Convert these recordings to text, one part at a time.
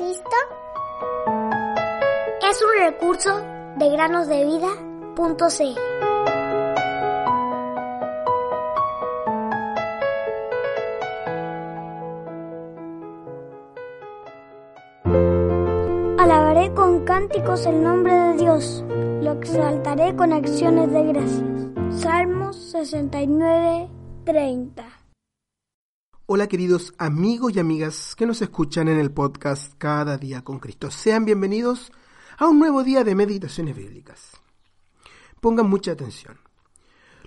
Cristo? Es un recurso de granosdevida.cl. Alabaré con cánticos el nombre de Dios, lo exaltaré con acciones de gracias. Salmos 69, 30. Hola queridos amigos y amigas que nos escuchan en el podcast Cada día con Cristo. Sean bienvenidos a un nuevo día de meditaciones bíblicas. Pongan mucha atención.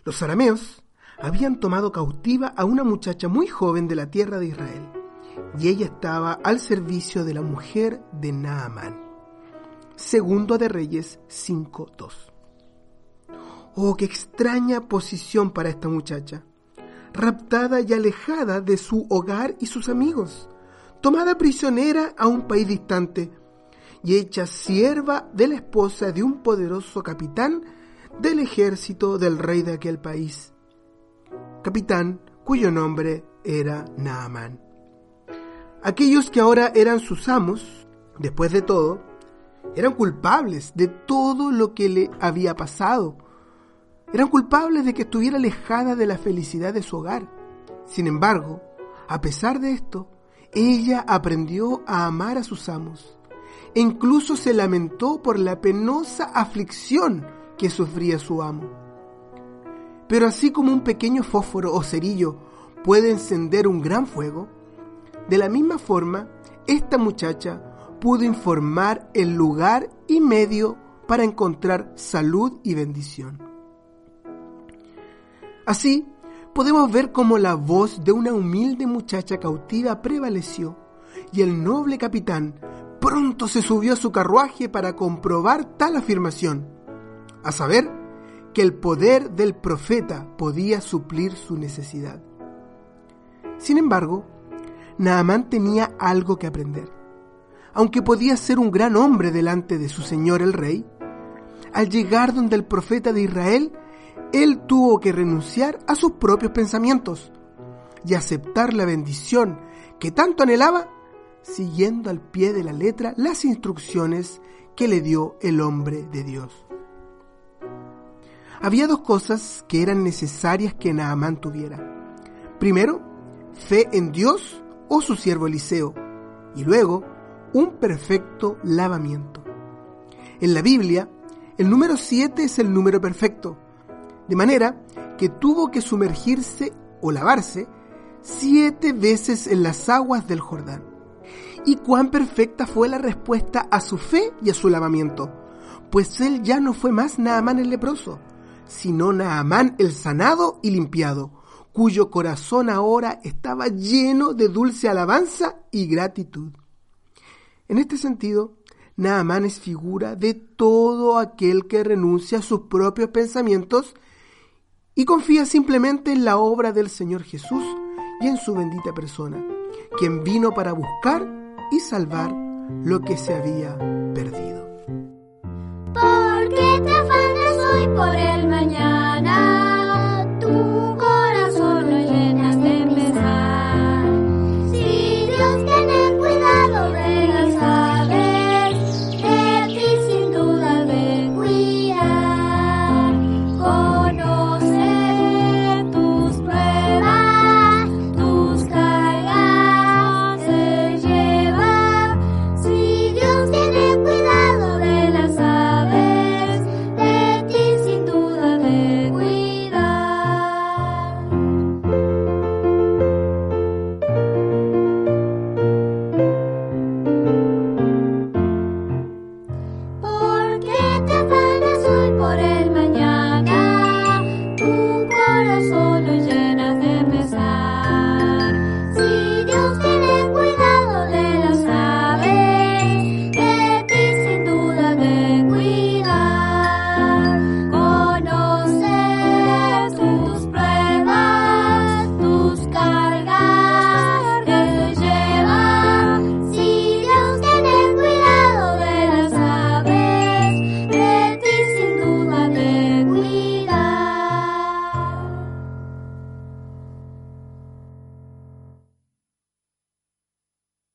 Los arameos habían tomado cautiva a una muchacha muy joven de la tierra de Israel y ella estaba al servicio de la mujer de Naamán. Segundo de Reyes 5.2. Oh, qué extraña posición para esta muchacha raptada y alejada de su hogar y sus amigos, tomada prisionera a un país distante y hecha sierva de la esposa de un poderoso capitán del ejército del rey de aquel país, capitán cuyo nombre era Naamán. Aquellos que ahora eran sus amos, después de todo, eran culpables de todo lo que le había pasado eran culpables de que estuviera alejada de la felicidad de su hogar. Sin embargo, a pesar de esto, ella aprendió a amar a sus amos e incluso se lamentó por la penosa aflicción que sufría su amo. Pero así como un pequeño fósforo o cerillo puede encender un gran fuego, de la misma forma, esta muchacha pudo informar el lugar y medio para encontrar salud y bendición. Así, podemos ver cómo la voz de una humilde muchacha cautiva prevaleció y el noble capitán pronto se subió a su carruaje para comprobar tal afirmación, a saber, que el poder del profeta podía suplir su necesidad. Sin embargo, Naamán tenía algo que aprender. Aunque podía ser un gran hombre delante de su señor el rey, al llegar donde el profeta de Israel él tuvo que renunciar a sus propios pensamientos y aceptar la bendición que tanto anhelaba, siguiendo al pie de la letra las instrucciones que le dio el hombre de Dios. Había dos cosas que eran necesarias que Naamán tuviera. Primero, fe en Dios o su siervo Eliseo, y luego, un perfecto lavamiento. En la Biblia, el número 7 es el número perfecto, de manera que tuvo que sumergirse o lavarse siete veces en las aguas del Jordán. Y cuán perfecta fue la respuesta a su fe y a su lavamiento, pues él ya no fue más Naamán el leproso, sino Naamán el sanado y limpiado, cuyo corazón ahora estaba lleno de dulce alabanza y gratitud. En este sentido, Naamán es figura de todo aquel que renuncia a sus propios pensamientos y confía simplemente en la obra del Señor Jesús y en su bendita persona, quien vino para buscar y salvar lo que se había perdido. ¿Por